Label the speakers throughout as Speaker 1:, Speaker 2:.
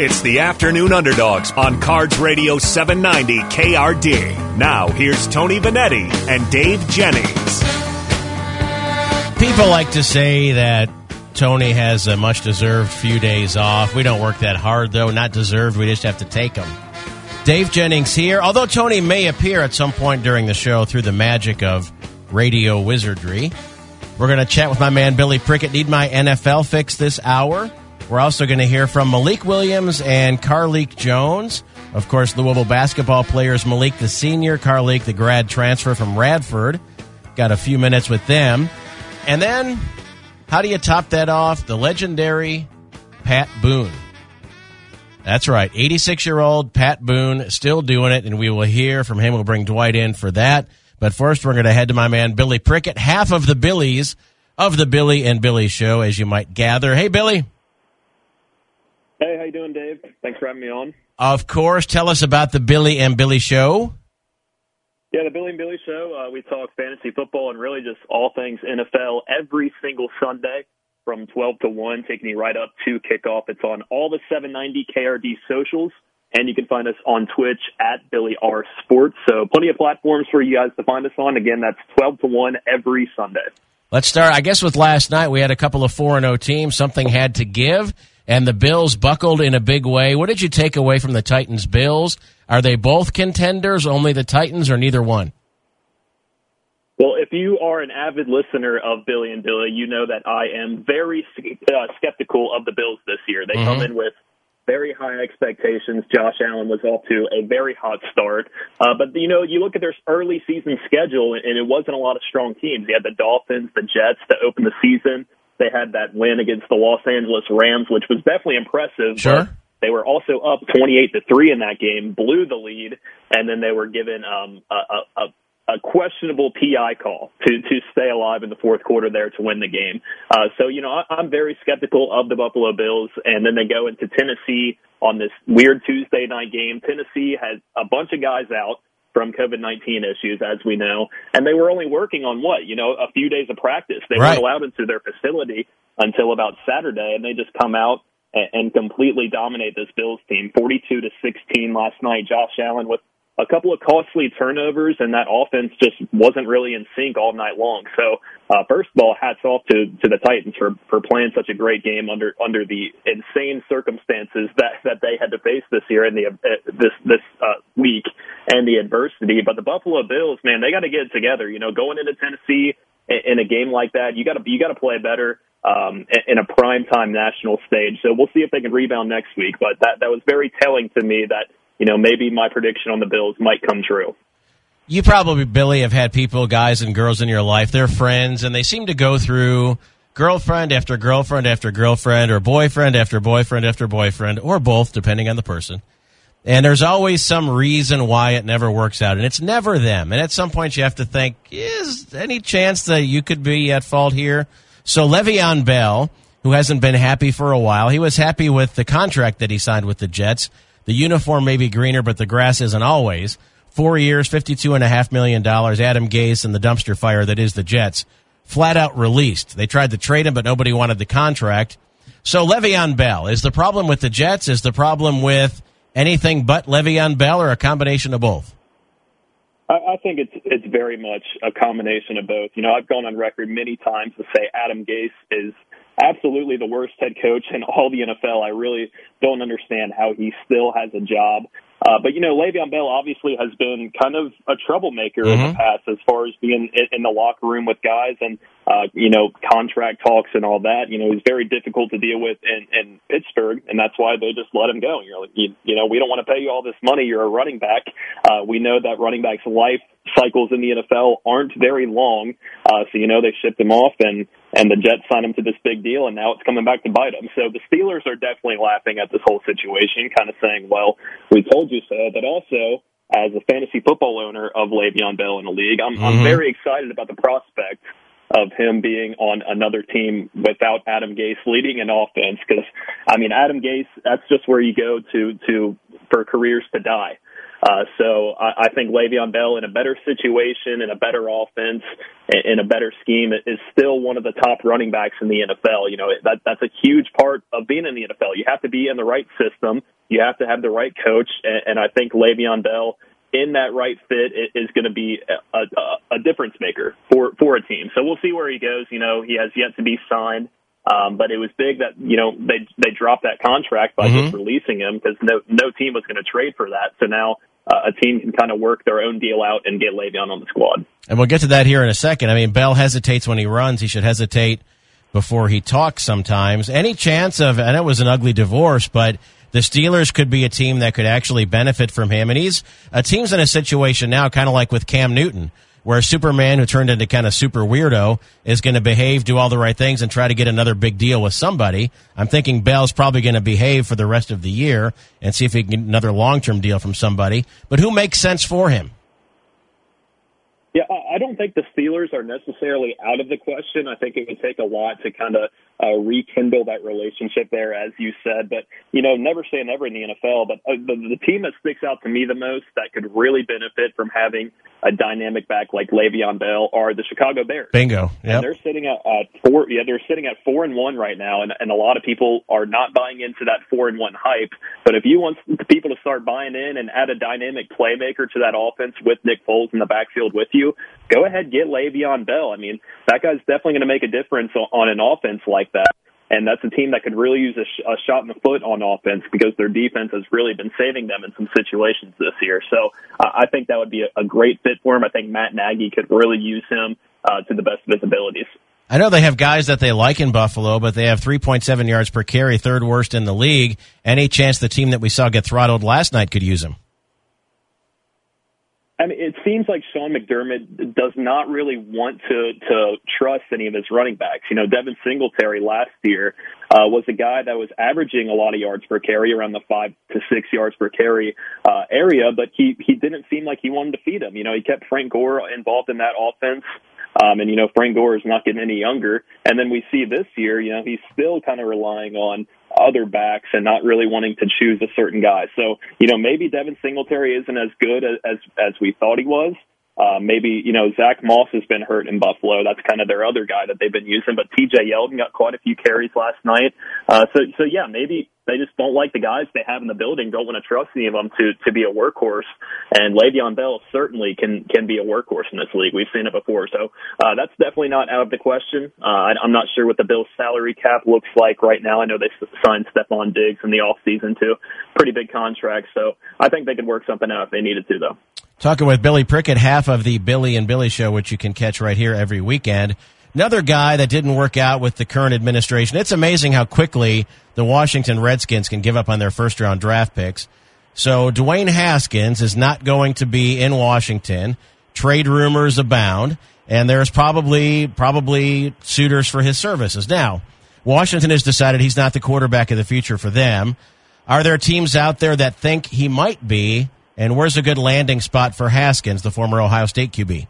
Speaker 1: It's the afternoon underdogs on Cards Radio 790 KRD. Now, here's Tony Vanetti and Dave Jennings.
Speaker 2: People like to say that Tony has a much deserved few days off. We don't work that hard, though. Not deserved. We just have to take them. Dave Jennings here. Although Tony may appear at some point during the show through the magic of radio wizardry, we're going to chat with my man Billy Prickett. Need my NFL fix this hour. We're also going to hear from Malik Williams and Carlik Jones. Of course, Louisville basketball players Malik the senior, Carlik the grad transfer from Radford. Got a few minutes with them. And then, how do you top that off? The legendary Pat Boone. That's right. 86 year old Pat Boone still doing it, and we will hear from him. We'll bring Dwight in for that. But first, we're going to head to my man Billy Prickett, half of the Billies of the Billy and Billy show, as you might gather. Hey, Billy.
Speaker 3: Hey, how you doing, Dave? Thanks for having me on.
Speaker 2: Of course. Tell us about the Billy and Billy show.
Speaker 3: Yeah, the Billy and Billy show. Uh, we talk fantasy football and really just all things NFL every single Sunday from 12 to 1, taking you right up to kickoff. It's on all the 790 KRD socials, and you can find us on Twitch at Billy R Sports. So plenty of platforms for you guys to find us on. Again, that's 12 to 1 every Sunday.
Speaker 2: Let's start, I guess, with last night. We had a couple of 4 0 teams. Something had to give, and the Bills buckled in a big way. What did you take away from the Titans Bills? Are they both contenders, only the Titans, or neither one?
Speaker 3: Well, if you are an avid listener of Billy and Billy, you know that I am very uh, skeptical of the Bills this year. They mm-hmm. come in with very high expectations. Josh Allen was off to a very hot start. Uh, but, you know, you look at their early season schedule, and it wasn't a lot of strong teams. You had the Dolphins, the Jets to open the season. They had that win against the Los Angeles Rams, which was definitely impressive.
Speaker 2: Sure.
Speaker 3: They were also up 28 to 3 in that game, blew the lead, and then they were given um, a, a, a questionable PI call to to stay alive in the fourth quarter there to win the game. Uh, so you know I, I'm very skeptical of the Buffalo Bills, and then they go into Tennessee on this weird Tuesday night game. Tennessee has a bunch of guys out from COVID 19 issues, as we know. And they were only working on what? You know, a few days of practice. They right. weren't allowed into their facility until about Saturday, and they just come out and, and completely dominate this Bills team. 42 to 16 last night. Josh Allen with a couple of costly turnovers, and that offense just wasn't really in sync all night long. So, uh, first of all, hats off to to the Titans for for playing such a great game under under the insane circumstances that that they had to face this year and the uh, this this uh, week and the adversity. But the Buffalo Bills, man, they got to get it together. You know, going into Tennessee in, in a game like that, you got to you got to play better um, in a prime time national stage. So we'll see if they can rebound next week. But that that was very telling to me that you know, maybe my prediction on the Bills might come true.
Speaker 2: You probably, Billy, have had people, guys and girls in your life, they're friends, and they seem to go through girlfriend after girlfriend after girlfriend, or boyfriend after boyfriend after boyfriend, or both, depending on the person. And there's always some reason why it never works out, and it's never them. And at some point, you have to think, is any chance that you could be at fault here? So Le'Veon Bell, who hasn't been happy for a while, he was happy with the contract that he signed with the Jets. The uniform may be greener, but the grass isn't always. Four years, $52.5 million. Adam Gase and the dumpster fire that is the Jets. Flat out released. They tried to trade him, but nobody wanted the contract. So Le'Veon Bell, is the problem with the Jets? Is the problem with anything but Le'Veon Bell or a combination of both?
Speaker 3: I think it's it's very much a combination of both. You know, I've gone on record many times to say Adam Gase is absolutely the worst head coach in all the NFL. I really don't understand how he still has a job. Uh, but you know, Le'Veon Bell obviously has been kind of a troublemaker mm-hmm. in the mm-hmm. past as far as being in, in the locker room with guys and uh, you know contract talks and all that. You know, he's very difficult to deal with in, in Pittsburgh, and that's why they just let him go. You're like, you, you know, we don't want to pay you all this money. You're a running back. Uh, we know that running backs' life cycles in the NFL aren't very long, uh, so you know they shipped him off and and the Jets signed him to this big deal, and now it's coming back to bite him. So the Steelers are definitely laughing at this whole situation, kind of saying, "Well, we told you so." But also, as a fantasy football owner of Le'Veon Bell in the league, I'm, mm-hmm. I'm very excited about the prospect of him being on another team without Adam Gase leading an offense. Because I mean, Adam Gase, that's just where you go to to for careers to die. Uh, so I, I think Le'Veon Bell in a better situation, in a better offense, in a better scheme is still one of the top running backs in the NFL. You know, that, that's a huge part of being in the NFL. You have to be in the right system. You have to have the right coach. And, and I think Le'Veon Bell in that right fit is going to be a, a, a difference maker for, for a team. So we'll see where he goes. You know, he has yet to be signed. Um, but it was big that you know they they dropped that contract by mm-hmm. just releasing him because no no team was going to trade for that. So now uh, a team can kind of work their own deal out and get Le'Veon on the squad.
Speaker 2: And we'll get to that here in a second. I mean, Bell hesitates when he runs. He should hesitate before he talks sometimes. Any chance of, and it was an ugly divorce, but the Steelers could be a team that could actually benefit from him. And he's, a team's in a situation now, kind of like with Cam Newton, where Superman, who turned into kind of super weirdo, is going to behave, do all the right things, and try to get another big deal with somebody. I'm thinking Bell's probably going to behave for the rest of the year and see if he can get another long term deal from somebody. But who makes sense for him?
Speaker 3: I don't think the Steelers are necessarily out of the question. I think it would take a lot to kind of uh, rekindle that relationship there, as you said. But you know, never say never in the NFL. But uh, the, the team that sticks out to me the most that could really benefit from having a dynamic back like Le'Veon Bell are the Chicago Bears.
Speaker 2: Bingo.
Speaker 3: Yeah, they're sitting at, at four. Yeah, they're sitting at four and one right now, and, and a lot of people are not buying into that four and one hype. But if you want people to start buying in and add a dynamic playmaker to that offense with Nick Foles in the backfield with you, go ahead get Le'Veon Bell. I mean, that guy's definitely going to make a difference on an offense like that. And that's a team that could really use a, sh- a shot in the foot on offense because their defense has really been saving them in some situations this year. So uh, I think that would be a, a great fit for him. I think Matt Nagy could really use him uh, to the best of his abilities.
Speaker 2: I know they have guys that they like in Buffalo, but they have 3.7 yards per carry, third worst in the league. Any chance the team that we saw get throttled last night could use him?
Speaker 3: I mean, it seems like Sean McDermott does not really want to to trust any of his running backs. You know, Devin Singletary last year uh, was a guy that was averaging a lot of yards per carry, around the five to six yards per carry uh, area, but he he didn't seem like he wanted to feed him. You know, he kept Frank Gore involved in that offense. Um, and you know, Frank Gore is not getting any younger. And then we see this year, you know, he's still kind of relying on other backs and not really wanting to choose a certain guy. So, you know, maybe Devin Singletary isn't as good as as, as we thought he was. Uh, maybe, you know, Zach Moss has been hurt in Buffalo. That's kind of their other guy that they've been using. But TJ Yeldon got quite a few carries last night. Uh, so, so yeah, maybe they just don't like the guys they have in the building, don't want to trust any of them to, to be a workhorse. And Le'Veon Bell certainly can, can be a workhorse in this league. We've seen it before. So, uh, that's definitely not out of the question. Uh, I, I'm not sure what the Bills salary cap looks like right now. I know they signed Stefon Diggs in the off season too. Pretty big contract. So I think they could work something out if they needed to though.
Speaker 2: Talking with Billy Prickett, half of the Billy and Billy show, which you can catch right here every weekend. Another guy that didn't work out with the current administration. It's amazing how quickly the Washington Redskins can give up on their first round draft picks. So Dwayne Haskins is not going to be in Washington. Trade rumors abound, and there's probably probably suitors for his services. Now, Washington has decided he's not the quarterback of the future for them. Are there teams out there that think he might be? And where's a good landing spot for Haskins, the former Ohio State QB?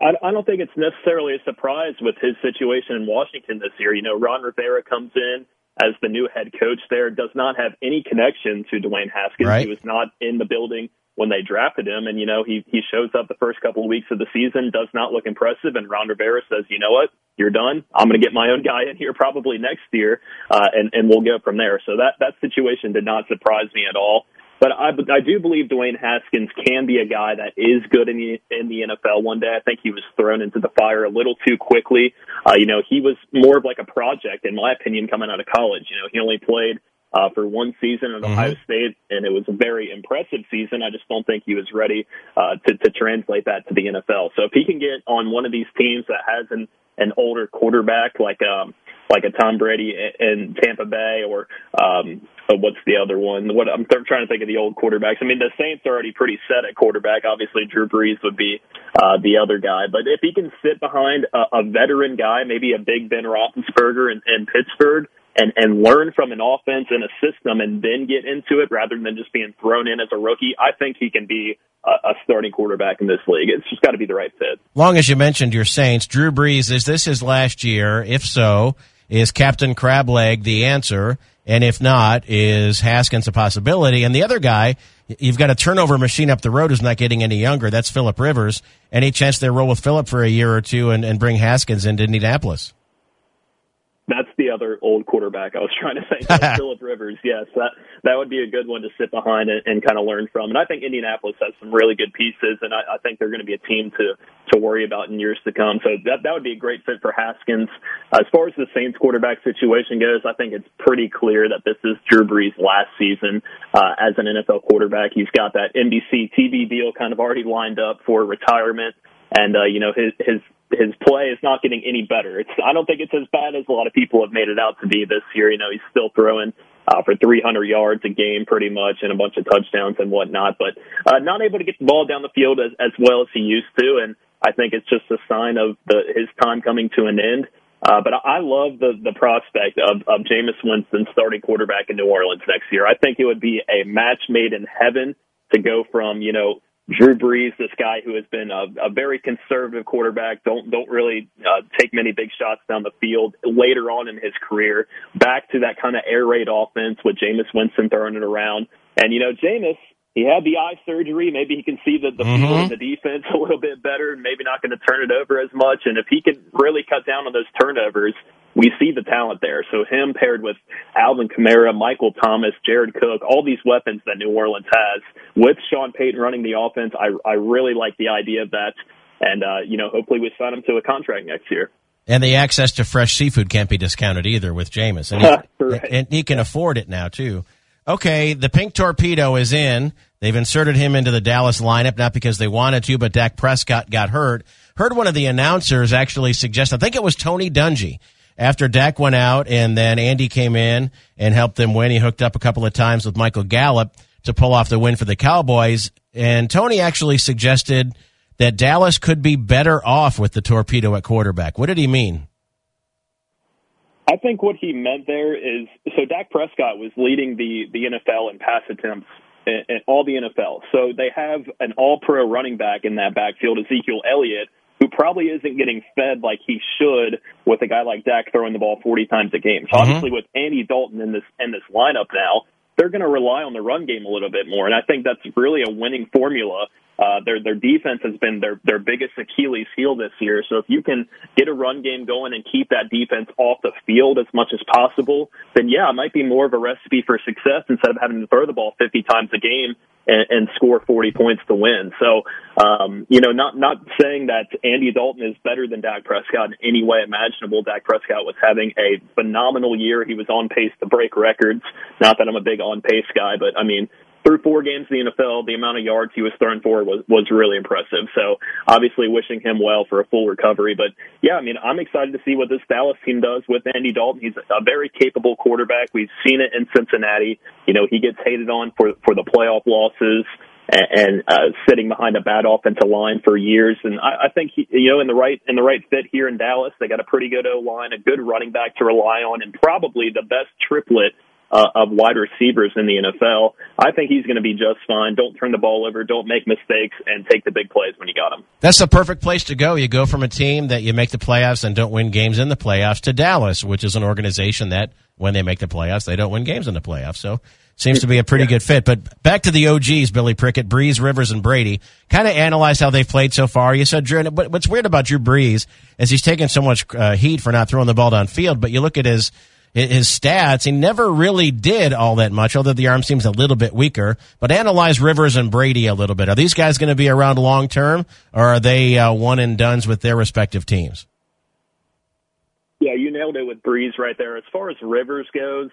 Speaker 3: I, I don't think it's necessarily a surprise with his situation in Washington this year. You know, Ron Rivera comes in as the new head coach there, does not have any connection to Dwayne Haskins.
Speaker 2: Right.
Speaker 3: He was not in the building when they drafted him. And, you know, he, he shows up the first couple of weeks of the season, does not look impressive. And Ron Rivera says, you know what? You're done. I'm going to get my own guy in here probably next year. Uh, and, and we'll go from there. So that, that situation did not surprise me at all. But I, I do believe Dwayne Haskins can be a guy that is good in the in the NFL one day. I think he was thrown into the fire a little too quickly. Uh, you know, he was more of like a project, in my opinion, coming out of college. You know, he only played uh, for one season at mm-hmm. Ohio State, and it was a very impressive season. I just don't think he was ready uh, to, to translate that to the NFL. So if he can get on one of these teams that has an an older quarterback like um, like a Tom Brady in Tampa Bay or um, what's the other one? What I'm th- trying to think of the old quarterbacks. I mean, the Saints are already pretty set at quarterback. Obviously, Drew Brees would be uh, the other guy, but if he can sit behind a, a veteran guy, maybe a Big Ben Roethlisberger in, in Pittsburgh and and learn from an offense and a system and then get into it rather than just being thrown in as a rookie, I think he can be a, a starting quarterback in this league. It's just got to be the right fit.
Speaker 2: Long as you mentioned your Saints, Drew Brees, is this his last year? If so, is Captain Crableg the answer? And if not, is Haskins a possibility? And the other guy, you've got a turnover machine up the road who's not getting any younger. That's Philip Rivers. Any chance they roll with Philip for a year or two and, and bring Haskins into Indianapolis?
Speaker 3: That's the other old quarterback I was trying to think. Of. Philip Rivers, yes, that that would be a good one to sit behind and, and kind of learn from. And I think Indianapolis has some really good pieces, and I, I think they're going to be a team to to worry about in years to come. So that that would be a great fit for Haskins. As far as the Saints quarterback situation goes, I think it's pretty clear that this is Drew Brees' last season uh, as an NFL quarterback. He's got that NBC TV deal kind of already lined up for retirement and uh, you know his his his play is not getting any better. It's I don't think it's as bad as a lot of people have made it out to be this year. You know, he's still throwing uh, for 300 yards a game pretty much and a bunch of touchdowns and whatnot, but uh, not able to get the ball down the field as, as well as he used to. And I think it's just a sign of the, his time coming to an end. Uh, but I love the the prospect of of Jameis Winston starting quarterback in New Orleans next year. I think it would be a match made in heaven to go from you know Drew Brees, this guy who has been a, a very conservative quarterback, don't don't really uh, take many big shots down the field. Later on in his career, back to that kind of air raid offense with Jameis Winston throwing it around. And you know, Jameis, he had the eye surgery. Maybe he can see the, the mm-hmm. field and the defense a little bit better, and maybe not going to turn it over as much. And if he can really cut down on those turnovers, we see the talent there. So him paired with Alvin Kamara, Michael Thomas, Jared Cook, all these weapons that New Orleans has with Sean Payton running the offense. I, I really like the idea of that. And, uh, you know, hopefully we sign him to a contract next year.
Speaker 2: And the access to fresh seafood can't be discounted either with Jameis. And he, right. and he can afford it now, too. Okay, the pink torpedo is in. They've inserted him into the Dallas lineup, not because they wanted to, but Dak Prescott got hurt. Heard one of the announcers actually suggest, I think it was Tony Dungy, after Dak went out and then Andy came in and helped them win. He hooked up a couple of times with Michael Gallup to pull off the win for the Cowboys. And Tony actually suggested that Dallas could be better off with the torpedo at quarterback. What did he mean?
Speaker 3: I think what he meant there is so Dak Prescott was leading the the NFL in pass attempts in, in all the NFL. So they have an all pro running back in that backfield, Ezekiel Elliott, probably isn't getting fed like he should with a guy like Dak throwing the ball 40 times a game. So mm-hmm. obviously with Andy Dalton in this in this lineup now, they're going to rely on the run game a little bit more, and I think that's really a winning formula. Uh, their their defense has been their their biggest Achilles heel this year. So if you can get a run game going and keep that defense off the field as much as possible, then yeah, it might be more of a recipe for success instead of having to throw the ball 50 times a game and, and score 40 points to win. So, um, you know, not not saying that Andy Dalton is better than Dak Prescott in any way imaginable. Dak Prescott was having a phenomenal year. He was on pace to break records. Not that I'm a big on pace guy, but I mean, through four games in the NFL, the amount of yards he was thrown for was was really impressive. So obviously wishing him well for a full recovery. But yeah, I mean I'm excited to see what this Dallas team does with Andy Dalton. He's a very capable quarterback. We've seen it in Cincinnati. You know, he gets hated on for for the playoff losses and, and uh, sitting behind a bad offensive line for years. And I, I think he, you know in the right in the right fit here in Dallas, they got a pretty good O line, a good running back to rely on, and probably the best triplet uh, of wide receivers in the NFL. I think he's going to be just fine. Don't turn the ball over. Don't make mistakes and take the big plays when you got them.
Speaker 2: That's the perfect place to go. You go from a team that you make the playoffs and don't win games in the playoffs to Dallas, which is an organization that when they make the playoffs, they don't win games in the playoffs. So seems to be a pretty yeah. good fit. But back to the OGs, Billy Prickett, Brees, Rivers, and Brady. Kind of analyze how they've played so far. You said Drew. What's weird about Drew Brees is he's taking so much uh, heat for not throwing the ball downfield. But you look at his his stats, he never really did all that much, although the arm seems a little bit weaker. But analyze Rivers and Brady a little bit. Are these guys going to be around long term, or are they uh, one and duns with their respective teams?
Speaker 3: Yeah, you nailed it with Brees right there. As far as Rivers goes,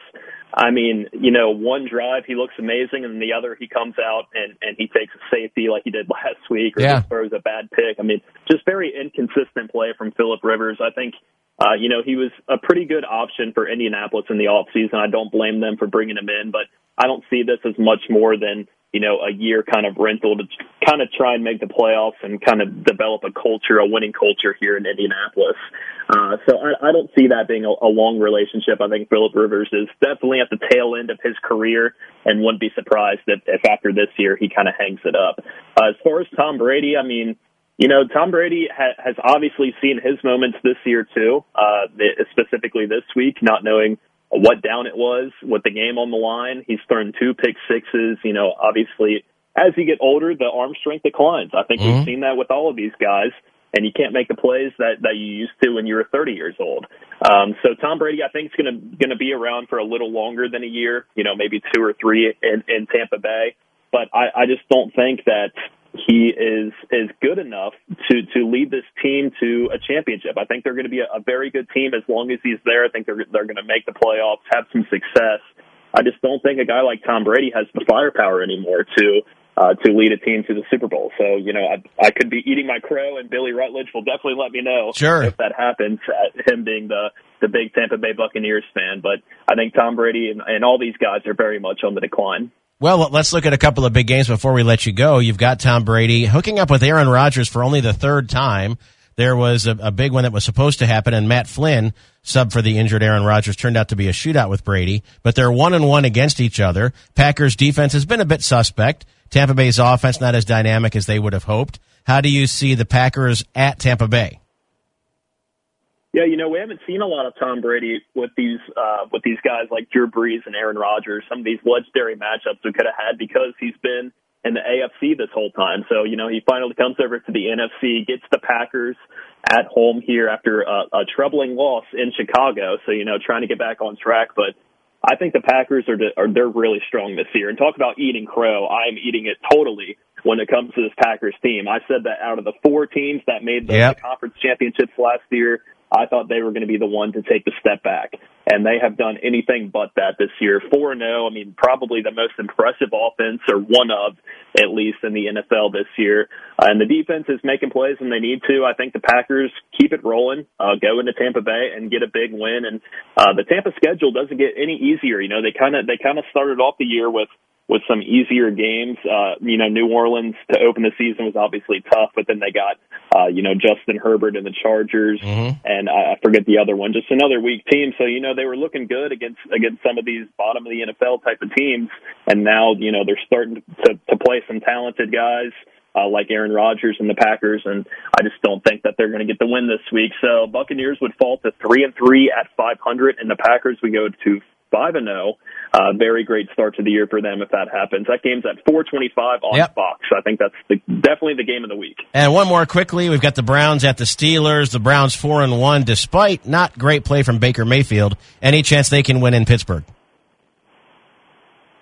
Speaker 3: I mean, you know, one drive he looks amazing, and the other he comes out and and he takes a safety like he did last week, or
Speaker 2: yeah.
Speaker 3: throws a bad pick. I mean, just very inconsistent play from Philip Rivers. I think Uh, you know, he was a pretty good option for Indianapolis in the offseason. I don't blame them for bringing him in, but I don't see this as much more than you know, a year kind of rental to kind of try and make the playoffs and kind of develop a culture, a winning culture here in Indianapolis. Uh, so I, I don't see that being a, a long relationship. I think Philip Rivers is definitely at the tail end of his career and wouldn't be surprised if, if after this year he kind of hangs it up. Uh, as far as Tom Brady, I mean, you know, Tom Brady ha- has obviously seen his moments this year too, uh, specifically this week, not knowing what down it was with the game on the line. He's thrown two pick sixes. You know, obviously, as you get older, the arm strength declines. I think mm-hmm. we've seen that with all of these guys, and you can't make the plays that that you used to when you were 30 years old. Um, so Tom Brady, I think, is going to going to be around for a little longer than a year. You know, maybe two or three in, in Tampa Bay. But I, I just don't think that he is is good enough to to lead this team to a championship. I think they're going to be a, a very good team as long as he's there. I think they're they're going to make the playoffs, have some success. I just don't think a guy like Tom Brady has the firepower anymore to uh, to lead a team to the Super Bowl. So you know, I, I could be eating my crow, and Billy Rutledge will definitely let me know
Speaker 2: sure.
Speaker 3: if that happens. Uh, him being the the big Tampa Bay Buccaneers fan, but I think Tom Brady and, and all these guys are very much on the decline.
Speaker 2: Well, let's look at a couple of big games before we let you go. You've got Tom Brady hooking up with Aaron Rodgers for only the third time. There was a, a, big one that was supposed to happen, and Matt Flynn, sub for the injured Aaron Rodgers, turned out to be a shootout with Brady. But they're one and one against each other. Packers defense has been a bit suspect. Tampa Bay's offense not as dynamic as they would have hoped. How do you see the Packers at Tampa Bay?
Speaker 3: Yeah, you know, we haven't seen a lot of Tom Brady with these uh, with these guys like Drew Brees and Aaron Rodgers. Some of these legendary matchups we could have had because he's been in the AFC this whole time. So you know, he finally comes over to the NFC, gets the Packers at home here after a, a troubling loss in Chicago. So you know, trying to get back on track, but. I think the Packers are, are they're really strong this year. And talk about eating crow, I'm eating it totally when it comes to this Packers team. I said that out of the four teams that made the, yep. the conference championships last year, I thought they were going to be the one to take the step back. And they have done anything but that this year. 4 0, I mean, probably the most impressive offense, or one of, at least, in the NFL this year. Uh, and the defense is making plays when they need to. I think the Packers keep it rolling, uh, go into Tampa Bay and get a big win. And uh, the Tampa schedule doesn't get any easier. You know, they kind of they kind of started off the year with with some easier games. Uh, you know, New Orleans to open the season was obviously tough, but then they got, uh, you know, Justin Herbert and the Chargers, mm-hmm. and I, forget the other one. Just another weak team. So you know they were looking good against against some of these bottom of the NFL type of teams, and now you know they're starting to to play some talented guys. Uh, like Aaron Rodgers and the Packers, and I just don't think that they're going to get the win this week. So Buccaneers would fall to three and three at 500, and the Packers would go to five and zero. Uh, very great start to the year for them if that happens. That game's at 425 on yep. Fox. I think that's the, definitely the game of the week.
Speaker 2: And one more quickly, we've got the Browns at the Steelers. The Browns four and one, despite not great play from Baker Mayfield. Any chance they can win in Pittsburgh?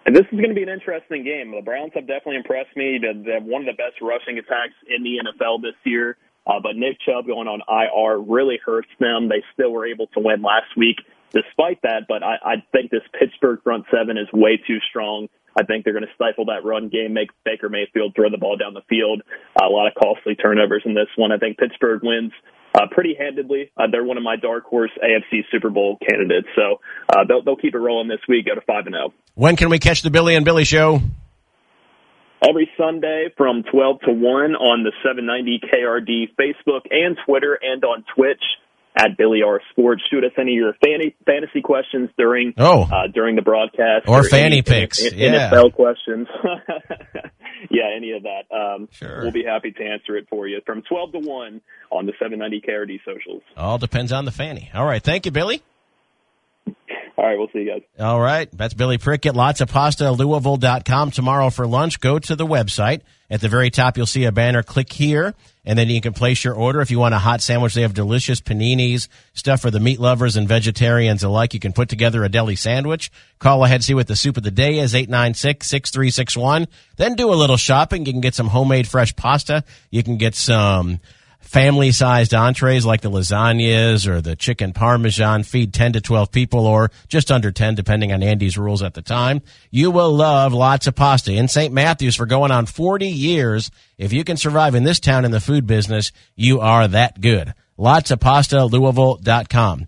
Speaker 3: And this is going to be an interesting game. The Browns have definitely impressed me. They have one of the best rushing attacks in the NFL this year. Uh, but Nick Chubb going on IR really hurts them. They still were able to win last week despite that, but I, I think this Pittsburgh front seven is way too strong. I think they're going to stifle that run game, make Baker Mayfield throw the ball down the field. Uh, a lot of costly turnovers in this one. I think Pittsburgh wins uh, pretty handedly. Uh, they're one of my dark horse AFC Super Bowl candidates, so uh, they'll they'll keep it rolling this week. Go to five and zero. Oh.
Speaker 2: When can we catch the Billy and Billy show?
Speaker 3: Every Sunday from 12 to 1 on the 790 KRD Facebook and Twitter and on Twitch at Billy R Sports. Shoot us any of your fanny, fantasy questions during
Speaker 2: oh.
Speaker 3: uh, during the broadcast,
Speaker 2: or, or fanny any, picks,
Speaker 3: yeah. NFL questions. yeah, any of that. Um,
Speaker 2: sure.
Speaker 3: We'll be happy to answer it for you from twelve to one on the seven ninety KRD socials.
Speaker 2: All depends on the fanny. All right, thank you, Billy.
Speaker 3: All right, we'll see you guys.
Speaker 2: All right, that's Billy Prickett. Lots of pasta, Louisville.com tomorrow for lunch. Go to the website. At the very top, you'll see a banner. Click here, and then you can place your order. If you want a hot sandwich, they have delicious paninis, stuff for the meat lovers and vegetarians alike. You can put together a deli sandwich. Call ahead, see what the soup of the day is, 896-6361. Then do a little shopping. You can get some homemade fresh pasta. You can get some family sized entrees like the lasagnas or the chicken parmesan feed 10 to 12 people or just under 10 depending on Andy's rules at the time. You will love lots of pasta in St. Matthews for going on 40 years. If you can survive in this town in the food business, you are that good. Lots of pasta, Louisville.com.